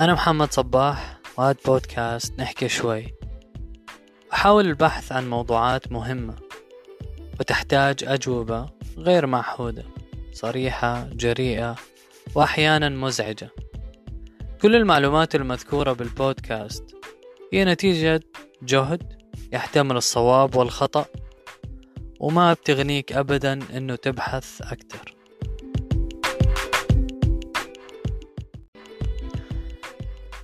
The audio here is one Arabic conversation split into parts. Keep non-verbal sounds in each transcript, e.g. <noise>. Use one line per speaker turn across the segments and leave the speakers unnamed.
أنا محمد صباح وهذا بودكاست نحكي شوي. أحاول البحث عن موضوعات مهمة وتحتاج أجوبة غير معهودة صريحة جريئة وأحيانا مزعجة. كل المعلومات المذكورة بالبودكاست هي نتيجة جهد يحتمل الصواب والخطأ وما بتغنيك أبدا أنه تبحث أكتر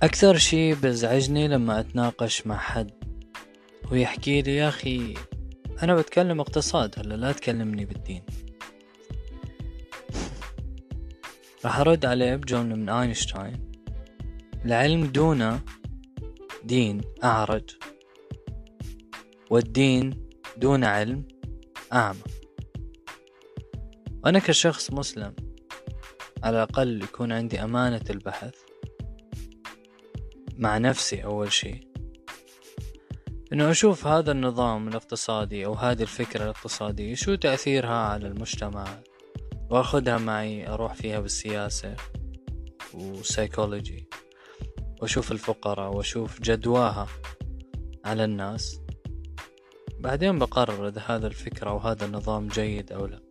أكثر شي بزعجني لما أتناقش مع حد ويحكي لي يا أخي أنا بتكلم اقتصاد هلا لا تكلمني بالدين. راح أرد عليه بجملة من أينشتاين العلم دون دين أعرج والدين دون علم أعمى. وأنا كشخص مسلم على الأقل يكون عندي أمانة البحث. مع نفسي أول شي. إنه أشوف هذا النظام الاقتصادي أو هذه الفكرة الاقتصادية شو تأثيرها على المجتمع؟ وأخذها معي أروح فيها بالسياسة وسايكولوجي وأشوف الفقراء وأشوف جدواها على الناس. بعدين بقرر إذا هذا الفكرة أو هذا النظام جيد أو لا.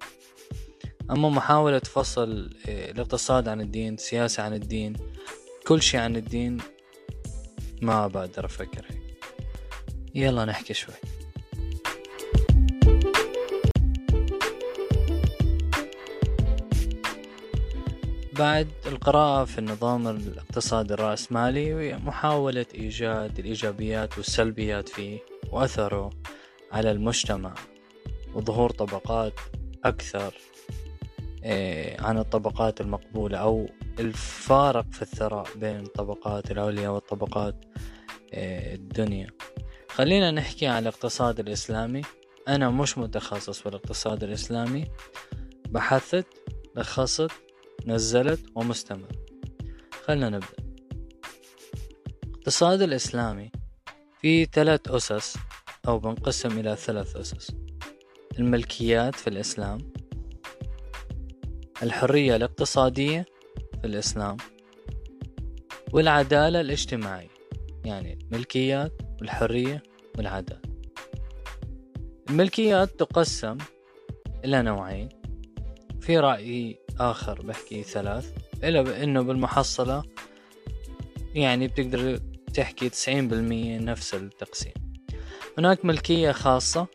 أما محاولة فصل إيه، الاقتصاد عن الدين السياسة عن الدين كل شيء عن الدين ما بقدر أفكر هيك. يلا نحكي شوي. بعد القراءة في النظام الاقتصادي الرأسمالي محاولة إيجاد الإيجابيات والسلبيات فيه وأثره على المجتمع وظهور طبقات أكثر إيه، عن الطبقات المقبولة أو الفارق في الثراء بين طبقات العليا والطبقات الدنيا. خلينا نحكي عن الاقتصاد الإسلامي. أنا مش متخصص في الاقتصاد الإسلامي. بحثت لخصت نزلت ومستمر. خلنا نبدأ. الاقتصاد الإسلامي في ثلاث أسس أو بنقسم إلى ثلاث أسس. الملكيات في الإسلام الحرية الاقتصادية في الإسلام والعدالة الاجتماعية. يعني الملكيات والحرية والعدالة. الملكيات تقسم إلى نوعين. في رأي آخر بحكي ثلاث إلا بأنه بالمحصلة يعني بتقدر تحكي تسعين بالمية نفس التقسيم. هناك ملكية خاصة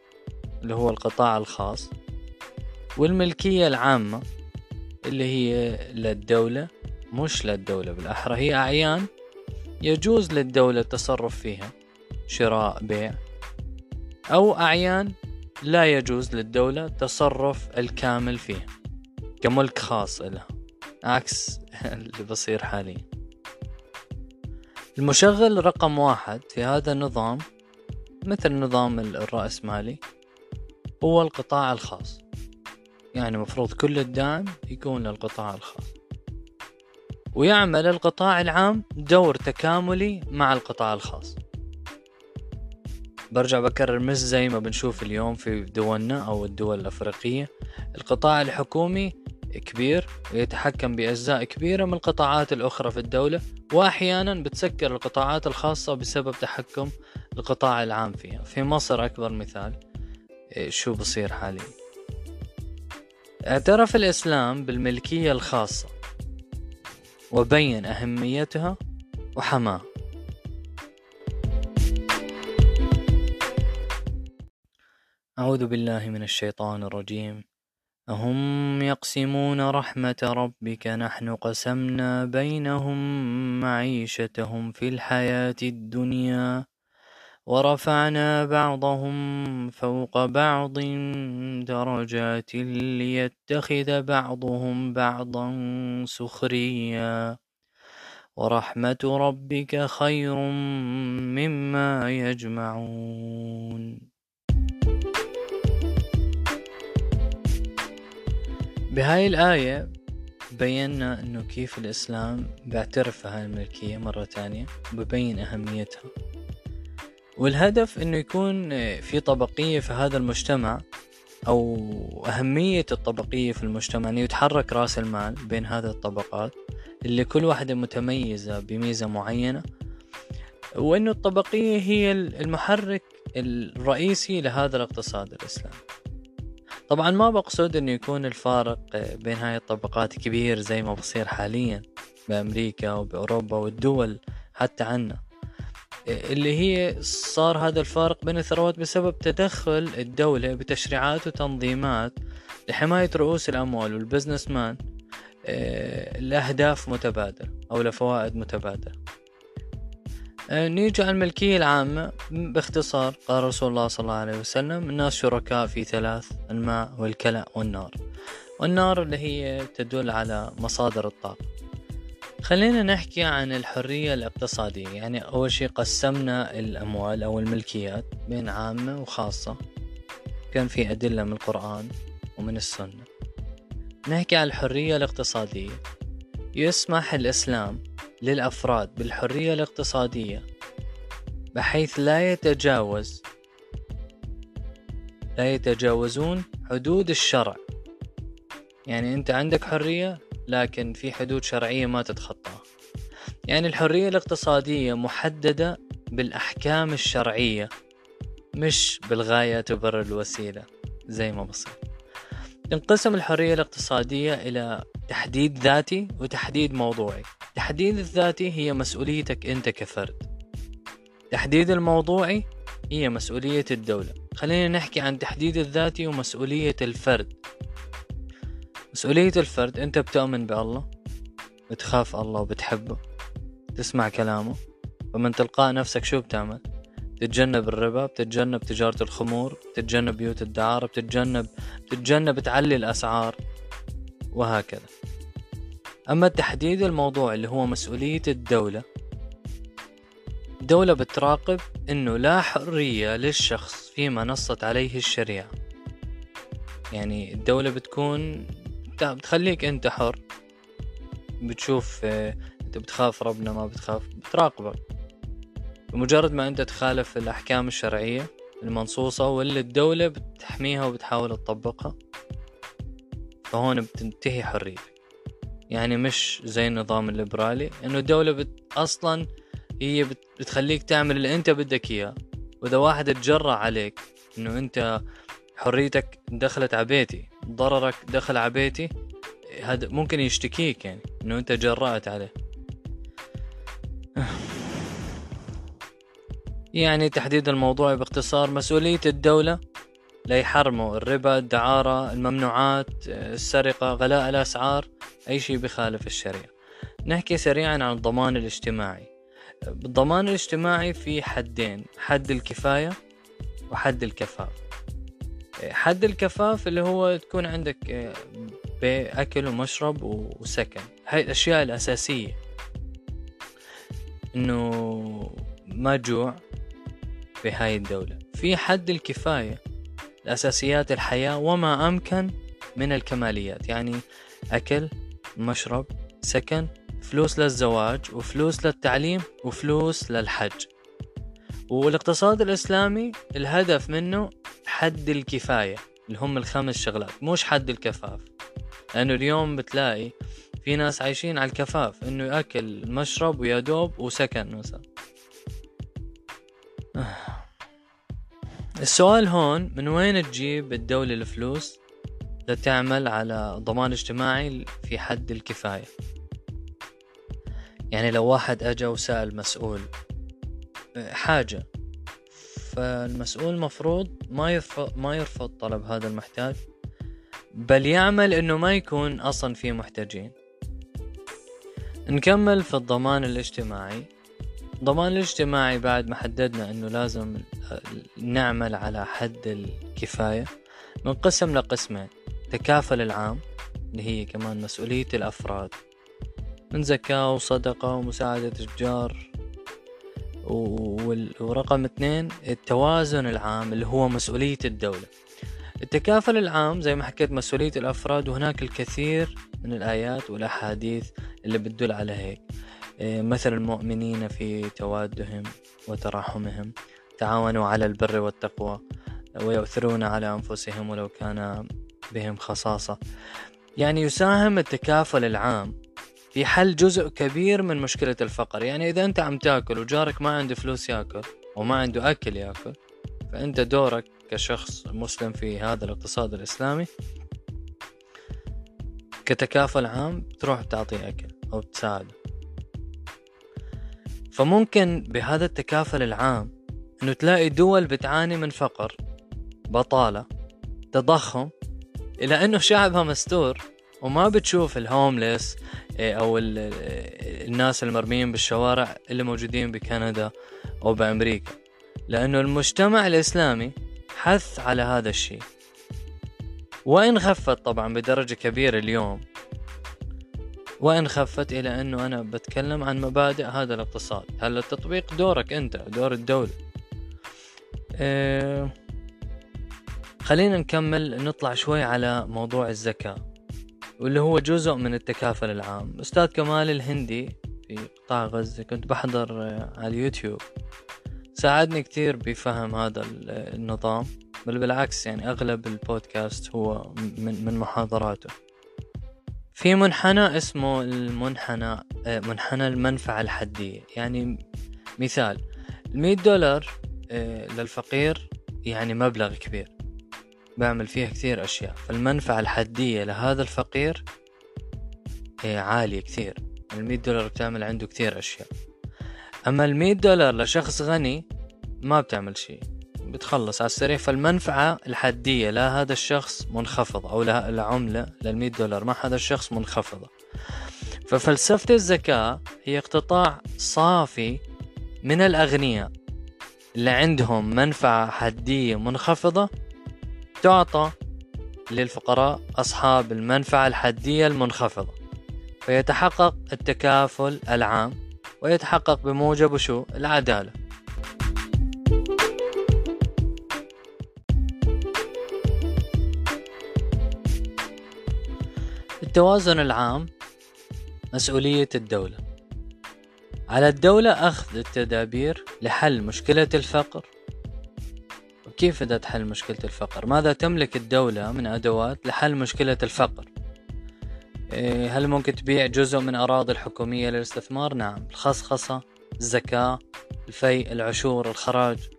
اللي هو القطاع الخاص والملكية العامة اللي هي للدولة مش للدولة بالأحرى هي أعيان يجوز للدولة التصرف فيها شراء بيع. أو أعيان لا يجوز للدولة التصرف الكامل فيها كملك خاص لها عكس <laughs> اللي بصير حاليا. المشغل رقم واحد في هذا النظام مثل النظام الرأسمالي هو القطاع الخاص. يعني مفروض كل الدعم يكون للقطاع الخاص. ويعمل القطاع العام دور تكاملي مع القطاع الخاص. برجع بكرر مش زي ما بنشوف اليوم في دولنا أو الدول الأفريقية. القطاع الحكومي كبير ويتحكم بأجزاء كبيرة من القطاعات الأخرى في الدولة وأحيانا بتسكر القطاعات الخاصة بسبب تحكم القطاع العام فيها. في مصر أكبر مثال شو بصير حاليا؟ اعترف الإسلام بالملكية الخاصة وبين أهميتها وحماها أعوذ بالله من الشيطان الرجيم. أهم يقسمون رحمة ربك نحن قسمنا بينهم معيشتهم في الحياة الدنيا. ورفعنا بعضهم فوق بعض درجات ليتخذ بعضهم بعضا سخريا. ورحمة ربك خير مما يجمعون. بهاي الآية بينا إنه كيف الإسلام بيعترف بهاي الملكية مرة تانية وببين أهميتها. والهدف إنه يكون في طبقية في هذا المجتمع أو أهمية الطبقية في المجتمع إنه يتحرك رأس المال بين هذه الطبقات اللي كل واحدة متميزة بميزة معينة وأنه الطبقية هي المحرك الرئيسي لهذا الاقتصاد الإسلامي. طبعا ما بقصد أنه يكون الفارق بين هاي الطبقات كبير زي ما بصير حاليا بأمريكا وبأوروبا والدول حتى عنا. اللي هي صار هذا الفارق بين الثروات بسبب تدخل الدولة بتشريعات وتنظيمات لحماية رؤوس الأموال والبزنس مان آه، لأهداف متبادلة أو لفوائد متبادلة. آه، نيجي على الملكية العامة. باختصار قال رسول الله صلى الله عليه وسلم الناس شركاء في ثلاث الماء والكلى والنار. والنار اللي هي تدل على مصادر الطاقة. خلينا نحكي عن الحرية الاقتصادية. يعني أول شيء قسمنا الأموال أو الملكيات بين عامة وخاصة. كان في أدلة من القرآن ومن السنة. نحكي عن الحرية الاقتصادية. يسمح الإسلام للأفراد بالحرية الاقتصادية بحيث لا يتجاوز لا يتجاوزون حدود الشرع. يعني أنت عندك حرية لكن في حدود شرعية ما تتخطاها يعني الحرية الاقتصادية محددة بالأحكام الشرعية مش بالغاية تبرر الوسيلة زي ما بصير. تنقسم الحرية الاقتصادية إلى تحديد ذاتي وتحديد موضوعي. تحديد الذاتي هي مسؤوليتك أنت كفرد. تحديد الموضوعي هي مسؤولية الدولة. خلينا نحكي عن تحديد الذاتي ومسؤولية الفرد. مسؤولية الفرد أنت بتؤمن بالله بتخاف الله وبتحبه تسمع كلامه فمن تلقاء نفسك شو بتعمل؟ بتتجنب الربا بتتجنب تجارة الخمور بتتجنب بيوت الدعارة بتتجنب بتتجنب تعلي الأسعار وهكذا. أما التحديد الموضوع اللي هو مسؤولية الدولة الدولة بتراقب إنه لا حرية للشخص فيما نصت عليه الشريعة. يعني الدولة بتكون بتخليك أنت حر. بتشوف آه، أنت بتخاف ربنا ما بتخاف بتراقبك بمجرد ما أنت تخالف الأحكام الشرعية المنصوصة واللي الدولة بتحميها وبتحاول تطبقها فهون بتنتهي حريتك. يعني مش زي النظام الليبرالي إنه الدولة بت... أصلا هي بت... بتخليك تعمل اللي أنت بدك إياه. وإذا واحد اتجرع عليك إنه أنت حريتك دخلت على بيتي ضررك دخل على بيتي هذا ممكن يشتكيك يعني إنه أنت جرأت عليه. <sighs> يعني تحديد الموضوع باختصار مسؤولية الدولة ليحرموا الربا الدعارة الممنوعات السرقة غلاء الأسعار أي شيء بخالف الشريعة. نحكي سريعا عن الضمان الاجتماعي. بالضمان الاجتماعي في حدين حد الكفاية وحد الكفاف حد الكفاف اللي هو تكون عندك بأكل ومشرب وسكن. هاي الأشياء الأساسية. إنه ما جوع في هاي الدولة. في حد الكفاية لأساسيات الحياة وما أمكن من الكماليات. يعني أكل مشرب سكن فلوس للزواج وفلوس للتعليم وفلوس للحج. والإقتصاد الإسلامي الهدف منه حد الكفاية اللي هم الخمس شغلات مش حد الكفاف. لأنه اليوم بتلاقي في ناس عايشين على الكفاف إنه يأكل مشرب ويا دوب وسكن مثلا. السؤال هون من وين تجيب الدولة الفلوس لتعمل على ضمان اجتماعي في حد الكفاية؟ يعني لو واحد أجا وسأل مسؤول حاجة. فالمسؤول مفروض ما يرفض ما يرفض طلب هذا المحتاج بل يعمل إنه ما يكون أصلا في محتاجين. نكمل في الضمان الاجتماعي. الضمان الاجتماعي بعد ما حددنا إنه لازم نعمل على حد الكفاية منقسم لقسمين تكافل العام اللي هي كمان مسؤولية الأفراد من زكاة وصدقة ومساعدة الجار ورقم اثنين التوازن العام اللي هو مسؤولية الدولة. التكافل العام زي ما حكيت مسؤولية الأفراد وهناك الكثير من الآيات والأحاديث اللي بتدل على هيك. إيه، مثل المؤمنين في توادهم وتراحمهم تعاونوا على البر والتقوى ويؤثرون على أنفسهم ولو كان بهم خصاصة. يعني يساهم التكافل العام في حل جزء كبير من مشكلة الفقر. يعني إذا أنت عم تاكل وجارك ما عنده فلوس ياكل وما عنده أكل ياكل فأنت دورك كشخص مسلم في هذا الاقتصاد الإسلامي كتكافل عام تروح تعطيه أكل أو تساعده. فممكن بهذا التكافل العام إنه تلاقي دول بتعاني من فقر بطالة تضخم إلى إنه شعبها مستور. وما بتشوف الهومليس إيه، أو الناس المرميين بالشوارع اللي موجودين بكندا أو بأمريكا. لأنه المجتمع الإسلامي حث على هذا الشيء. وإن خفت طبعا بدرجة كبيرة اليوم. وإن خفت إلى أنه أنا بتكلم عن مبادئ هذا الاقتصاد. هلا التطبيق دورك أنت دور الدولة. أه خلينا نكمل نطلع شوي على موضوع الزكاة. واللي هو جزء من التكافل العام. أستاذ كمال الهندي في قطاع غزة كنت بحضر آه، على اليوتيوب. ساعدني كتير بفهم هذا النظام. بل بالعكس يعني أغلب البودكاست هو من, من محاضراته. في منحنى اسمه المنحنى آه، منحنى المنفعة الحدية. يعني مثال المية دولار آه، للفقير يعني مبلغ كبير. بعمل فيها كثير أشياء. فالمنفعة الحدية لهذا الفقير عالية كثير. المية دولار بتعمل عنده كثير أشياء. أما المية دولار لشخص غني ما بتعمل شيء. بتخلص على السريع. فالمنفعة الحدية لهذا الشخص منخفضة أو العملة للمية دولار. مع هذا الشخص منخفضة. ففلسفة الزكاة هي اقتطاع صافي من الأغنياء. اللي عندهم منفعة حدية منخفضة تعطى للفقراء أصحاب المنفعة الحدية المنخفضة. فيتحقق التكافل العام ويتحقق بموجب شو؟ العدالة. التوازن العام مسؤولية الدولة. على الدولة أخذ التدابير لحل مشكلة الفقر. وكيف بدها تحل مشكلة الفقر؟ ماذا تملك الدولة من أدوات لحل مشكلة الفقر؟ إيه، هل ممكن تبيع جزء من أراضي الحكومية للاستثمار؟ نعم الخصخصة الزكاة الفي العشور الخراج.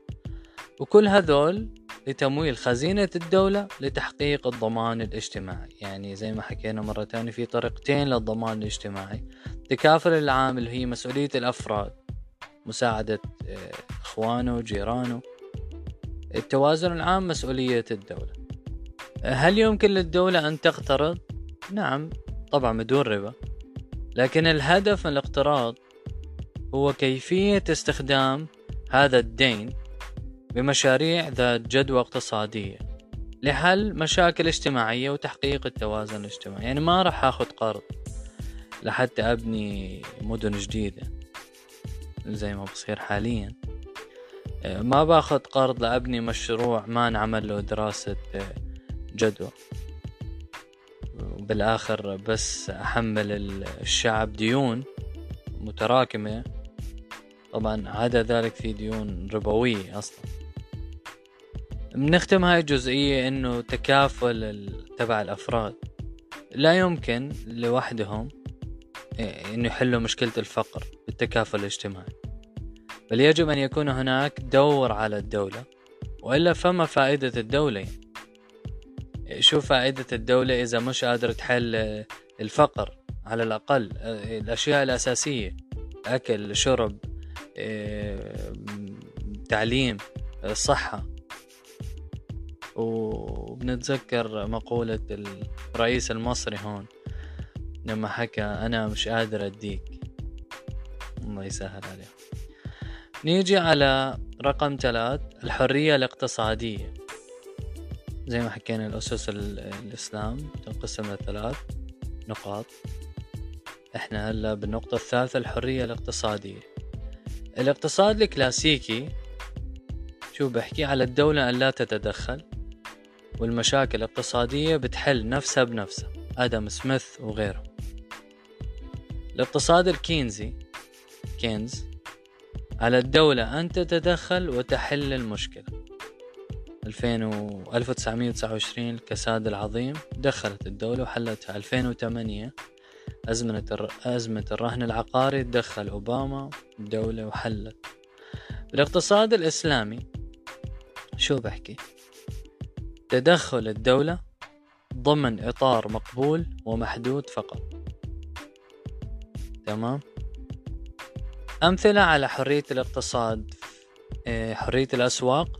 وكل هذول لتمويل خزينة الدولة لتحقيق الضمان الاجتماعي. يعني زي ما حكينا مرة تانية في طريقتين للضمان الاجتماعي. تكافل العام هي مسؤولية الأفراد مساعدة آه، إخوانه وجيرانه التوازن العام مسؤولية الدولة. هل يمكن للدولة أن تقترض؟ نعم طبعا بدون ربا. لكن الهدف من الاقتراض هو كيفية استخدام هذا الدين بمشاريع ذات جدوى اقتصادية لحل مشاكل اجتماعية وتحقيق التوازن الاجتماعي. يعني ما راح آخذ قرض لحتى أبني مدن جديدة زي ما بصير حاليا. ما باخذ قرض لأبني مشروع ما انعمل له دراسة جدوى. بالاخر بس أحمل الشعب ديون متراكمة. طبعا عدا ذلك في ديون ربوية أصلا. بنختم هاي الجزئية إنه تكافل تبع الأفراد. لا يمكن لوحدهم إيه، إنه يحلوا مشكلة الفقر بالتكافل الاجتماعي. بل يجب أن يكون هناك دور على الدولة وإلا فما فائدة الدولة. شو فائدة الدولة إذا مش قادرة تحل الفقر على الأقل؟ الأشياء الأساسية أكل شرب تعليم صحة. وبنتذكر مقولة الرئيس المصري هون لما حكى أنا مش قادر أديك. الله يسهل عليه نيجي على رقم ثلاث الحرية الاقتصادية. زي ما حكينا الأسس الإسلام تنقسم لثلاث نقاط. إحنا هلأ بالنقطة الثالثة الحرية الاقتصادية. الاقتصاد الكلاسيكي شو بحكي على الدولة أن لا تتدخل والمشاكل الاقتصادية بتحل نفسها بنفسها آدم سميث وغيره. الاقتصاد الكينزي كينز على الدولة أن تتدخل وتحل المشكلة. 2000 و 1929 الكساد العظيم دخلت الدولة وحلتها. 2008 أزمة أزمة الرهن العقاري تدخل أوباما الدولة وحلت. بالاقتصاد الإسلامي شو بحكي؟ تدخل الدولة ضمن إطار مقبول ومحدود فقط. تمام؟ أمثلة على حرية الاقتصاد آه، حرية الأسواق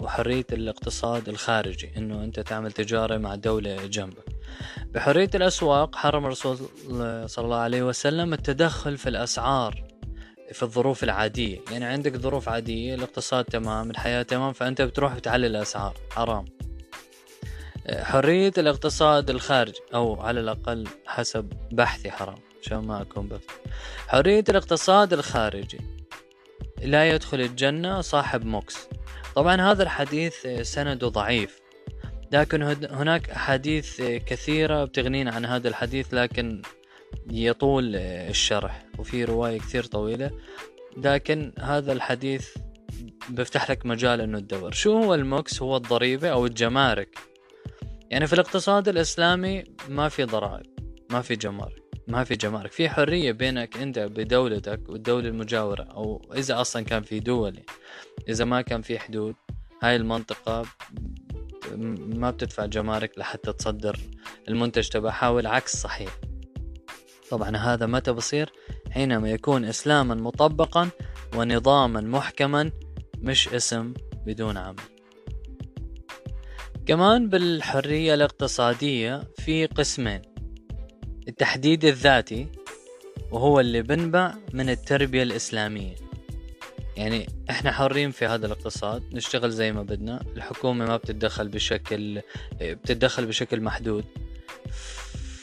وحرية الاقتصاد الخارجي إنه أنت تعمل تجارة مع دولة جنبك. بحرية الأسواق حرم الرسول صلى الله عليه وسلم التدخل في الأسعار في الظروف العادية. يعني عندك ظروف عادية الاقتصاد تمام الحياة تمام فأنت بتروح بتعلي الأسعار. حرام. حرية الاقتصاد الخارجي أو على الأقل حسب بحثي حرام. عشان ما أكون بفتي حرية الاقتصاد الخارجي. لا يدخل الجنة صاحب موكس طبعا هذا الحديث سنده ضعيف. لكن هناك أحاديث كثيرة بتغنينا عن هذا الحديث لكن يطول الشرح وفي رواية كثير طويلة. لكن هذا الحديث بيفتح لك مجال إنه تدور. شو هو الموكس هو الضريبة أو الجمارك؟ يعني في الاقتصاد الإسلامي ما في ضرائب ما في جمارك. ما في جمارك. في حرية بينك أنت بدولتك والدولة المجاورة أو إذا أصلا كان في دول إذا ما كان في حدود هاي المنطقة ما بتدفع جمارك لحتى تصدر المنتج تبع حاول عكس صحيح. طبعا هذا متى بصير؟ حينما يكون إسلاما مطبقا ونظاما محكما مش اسم بدون عمل. كمان بالحرية الاقتصادية في قسمين. التحديد الذاتي وهو اللي بنبع من التربية الإسلامية. يعني إحنا حرين في هذا الاقتصاد نشتغل زي ما بدنا الحكومة ما بتتدخل بشكل بتتدخل بشكل محدود.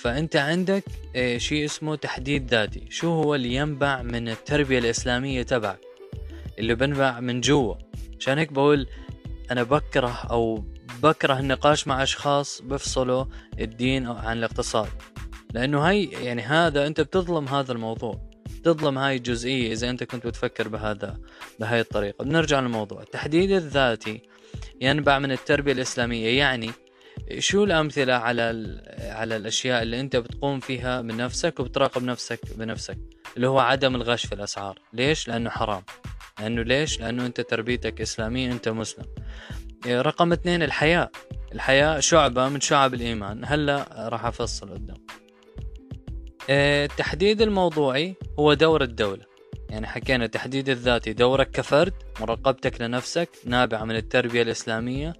فأنت عندك آه، شيء اسمه تحديد ذاتي. شو هو اللي ينبع من التربية الإسلامية تبعك؟ اللي بنبع من جوا. عشان هيك بقول أنا بكره أو بكره النقاش مع أشخاص بفصلوا الدين عن الاقتصاد. لأنه هاي يعني هذا أنت بتظلم هذا الموضوع. تظلم هاي الجزئية إذا أنت كنت بتفكر بهذا بهاي الطريقة. بنرجع للموضوع. التحديد الذاتي ينبع من التربية الإسلامية. يعني شو الأمثلة على على الأشياء اللي أنت بتقوم فيها من نفسك وبتراقب نفسك بنفسك؟ اللي هو عدم الغش في الأسعار. ليش؟ لأنه حرام. لأنه ليش؟ لأنه أنت تربيتك إسلامية أنت مسلم. رقم اثنين الحياء الحياء شعبة من شعب الإيمان. هلأ راح أفصل قدام التحديد الموضوعي هو دور الدولة. يعني حكينا التحديد الذاتي دورك كفرد مراقبتك لنفسك نابعة من التربية الإسلامية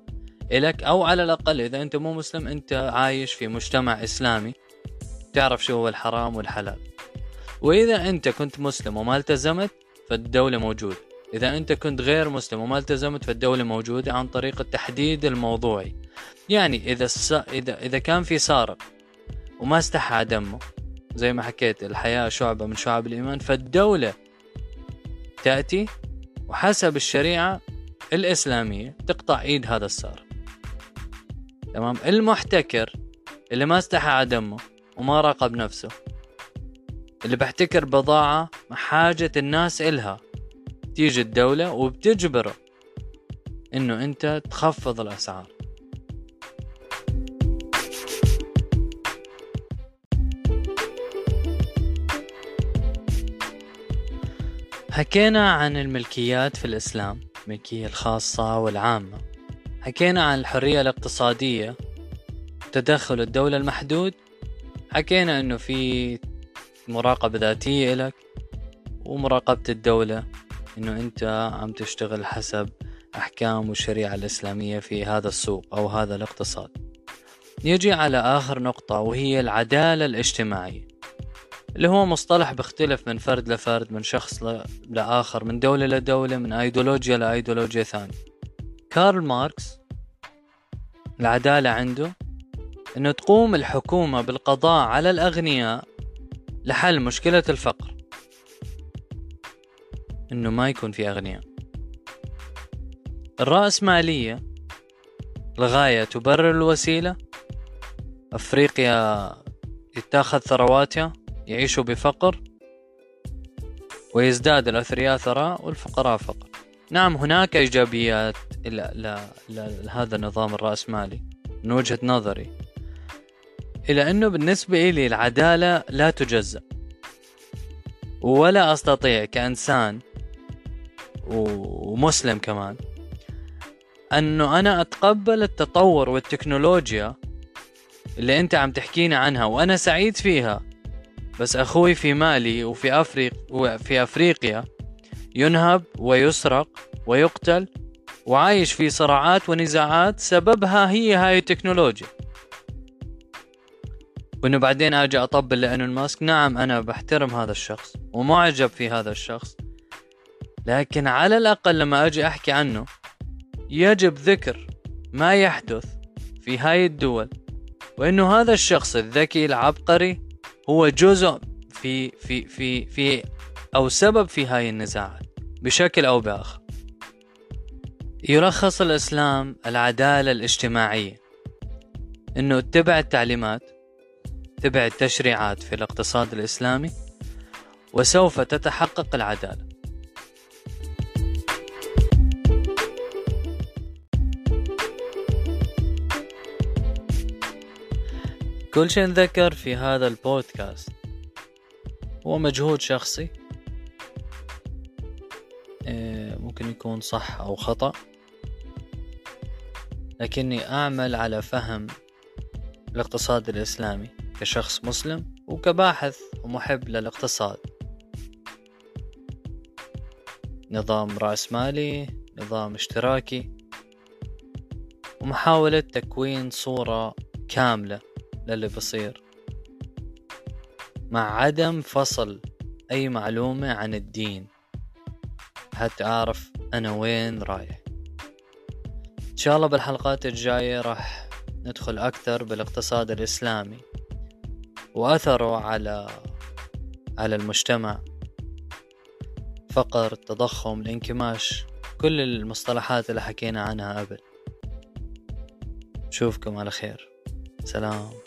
إلك أو على الأقل إذا أنت مو مسلم أنت عايش في مجتمع إسلامي تعرف شو هو الحرام والحلال. وإذا أنت كنت مسلم وما التزمت فالدولة موجودة إذا أنت كنت غير مسلم وما التزمت فالدولة موجودة عن طريق التحديد الموضوعي. يعني إذا الس... إذا إذا كان في سارق وما استحى دمه زي ما حكيت الحياة شعبة من شعب الإيمان فالدولة تأتي وحسب الشريعة الإسلامية تقطع إيد هذا السارق تمام؟ المحتكر اللي ما استحى دمه وما راقب نفسه اللي بحتكر بضاعة حاجة الناس إلها تيجي الدولة وبتجبره إنه أنت تخفض الأسعار. حكينا عن الملكيات في الإسلام الملكية الخاصة والعامة. حكينا عن الحرية الاقتصادية تدخل الدولة المحدود. حكينا إنه في مراقبة ذاتية لك ومراقبة الدولة إنه أنت عم تشتغل حسب أحكام والشريعة الإسلامية في هذا السوق أو هذا الاقتصاد. نيجي على آخر نقطة وهي العدالة الاجتماعية. اللي هو مصطلح بيختلف من فرد لفرد من شخص لآخر من دولة لدولة من أيديولوجيا لأيديولوجيا ثانية كارل ماركس العدالة عنده أنه تقوم الحكومة بالقضاء على الأغنياء لحل مشكلة الفقر. أنه ما يكون في أغنياء. الرأسمالية الغاية تبرر الوسيلة. أفريقيا يتاخذ ثرواتها. يعيشوا بفقر ويزداد الأثرياء ثراء والفقراء فقر. نعم هناك إيجابيات لهذا النظام الرأسمالي من وجهة نظري إلى أنه بالنسبة إلي العدالة لا تجزأ. ولا أستطيع كإنسان ومسلم كمان أنه أنا أتقبل التطور والتكنولوجيا اللي أنت عم تحكينا عنها وأنا سعيد فيها. بس أخوي في مالي وفي أفريق وفي أفريقيا ينهب ويسرق ويقتل وعايش في صراعات ونزاعات سببها هي هاي التكنولوجيا. وإنه بعدين أجي أطبل لإيلون ماسك نعم أنا بحترم هذا الشخص ومعجب في هذا الشخص لكن على الأقل لما أجي أحكي عنه يجب ذكر ما يحدث في هاي الدول وإنه هذا الشخص الذكي العبقري هو جزء في في في في أو سبب في هاي النزاعات بشكل أو بآخر. يلخص الإسلام العدالة الاجتماعية إنه اتبع التعليمات اتبع التشريعات في الاقتصاد الإسلامي وسوف تتحقق العدالة. كل شيء نذكر في هذا البودكاست. هو مجهود شخصي. إيه، ممكن يكون صح أو خطأ. لكني أعمل على فهم الاقتصاد الإسلامي كشخص مسلم وكباحث ومحب للاقتصاد. نظام رأسمالي نظام اشتراكي ومحاولة تكوين صورة كاملة. للي بصير. مع عدم فصل أي معلومة عن الدين حتى أعرف أنا وين رايح. إن شاء الله بالحلقات الجاية راح ندخل أكثر بالاقتصاد الإسلامي وأثره على على المجتمع. فقر التضخم الانكماش كل المصطلحات اللي حكينا عنها قبل. نشوفكم على خير. سلام.